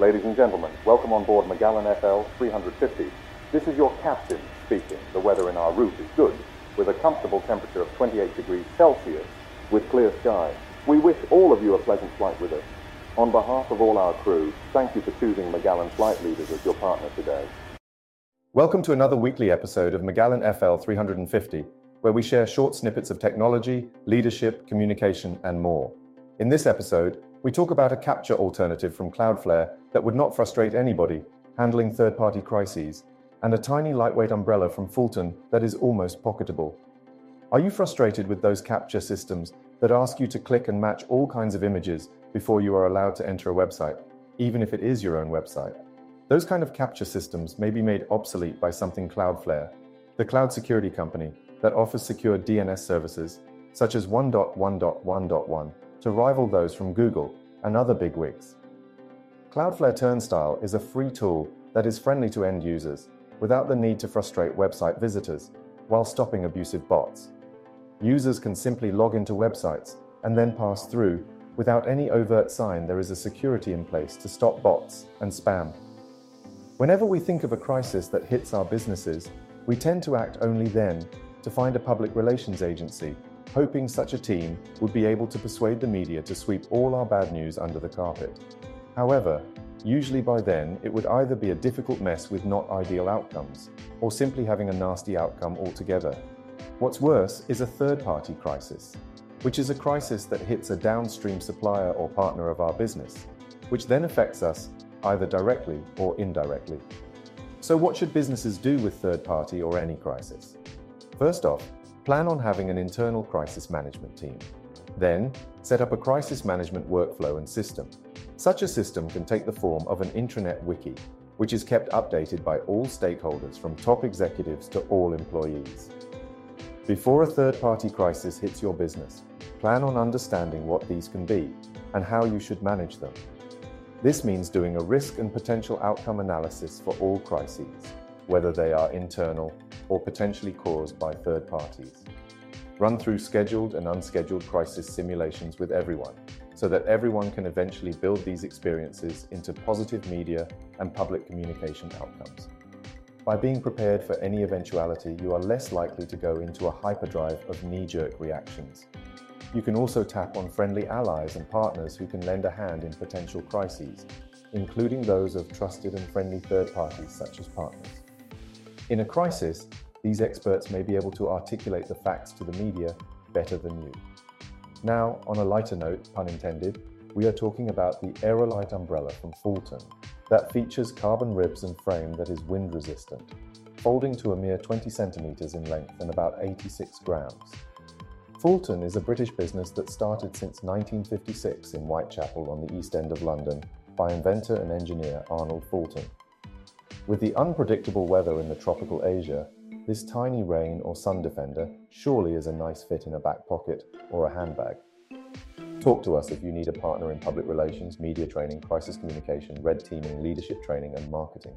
Ladies and gentlemen, welcome on board McGallen FL 350. This is your captain speaking. The weather in our route is good, with a comfortable temperature of 28 degrees Celsius, with clear skies. We wish all of you a pleasant flight with us. On behalf of all our crew, thank you for choosing McGallen Flight Leaders as your partner today. Welcome to another weekly episode of McGallen FL 350, where we share short snippets of technology, leadership, communication, and more. In this episode, we talk about a Captcha alternative from Cloudflare that would not frustrate anybody, handling third party crises, and a tiny lightweight umbrella from Fulton that is almost pocketable. Are you frustrated with those Captcha systems that ask you to click and match all kinds of images before you are allowed to enter a website, even if it is your own website? Those kind of Captcha systems may be made obsolete by something Cloudflare, the cloud security company that offers secure DNS services such as 1.1.1.1 to rival those from Google and other bigwigs. Cloudflare Turnstile is a free tool that is friendly to end users without the need to frustrate website visitors while stopping abusive bots. Users can simply log into websites and then pass through without any overt sign there is a security in place to stop bots and spam. Whenever we think of a crisis that hits our businesses, we tend to act only then to find a public relations agency hoping such a team would be able to persuade the media to sweep all our bad news under the carpet. However, usually by then it would either be a difficult mess with not ideal outcomes, or simply having a nasty outcome altogether. What's worse is a third party crisis, which is a crisis that hits a downstream supplier or partner of our business, which then affects us either directly or indirectly. So, what should businesses do with third party or any crisis? First off, Plan on having an internal crisis management team. Then, set up a crisis management workflow and system. Such a system can take the form of an intranet wiki, which is kept updated by all stakeholders from top executives to all employees. Before a third party crisis hits your business, plan on understanding what these can be and how you should manage them. This means doing a risk and potential outcome analysis for all crises, whether they are internal or potentially caused by third parties. Run through scheduled and unscheduled crisis simulations with everyone so that everyone can eventually build these experiences into positive media and public communication outcomes. By being prepared for any eventuality, you are less likely to go into a hyperdrive of knee jerk reactions. You can also tap on friendly allies and partners who can lend a hand in potential crises, including those of trusted and friendly third parties such as partners. In a crisis, these experts may be able to articulate the facts to the media better than you. Now, on a lighter note, pun intended, we are talking about the Aerolite umbrella from Fulton that features carbon ribs and frame that is wind resistant, folding to a mere 20 centimeters in length and about 86 grams. Fulton is a British business that started since 1956 in Whitechapel on the East End of London by inventor and engineer Arnold Fulton. With the unpredictable weather in the tropical Asia, this tiny rain or sun defender surely is a nice fit in a back pocket or a handbag. Talk to us if you need a partner in public relations, media training, crisis communication, red teaming, leadership training, and marketing.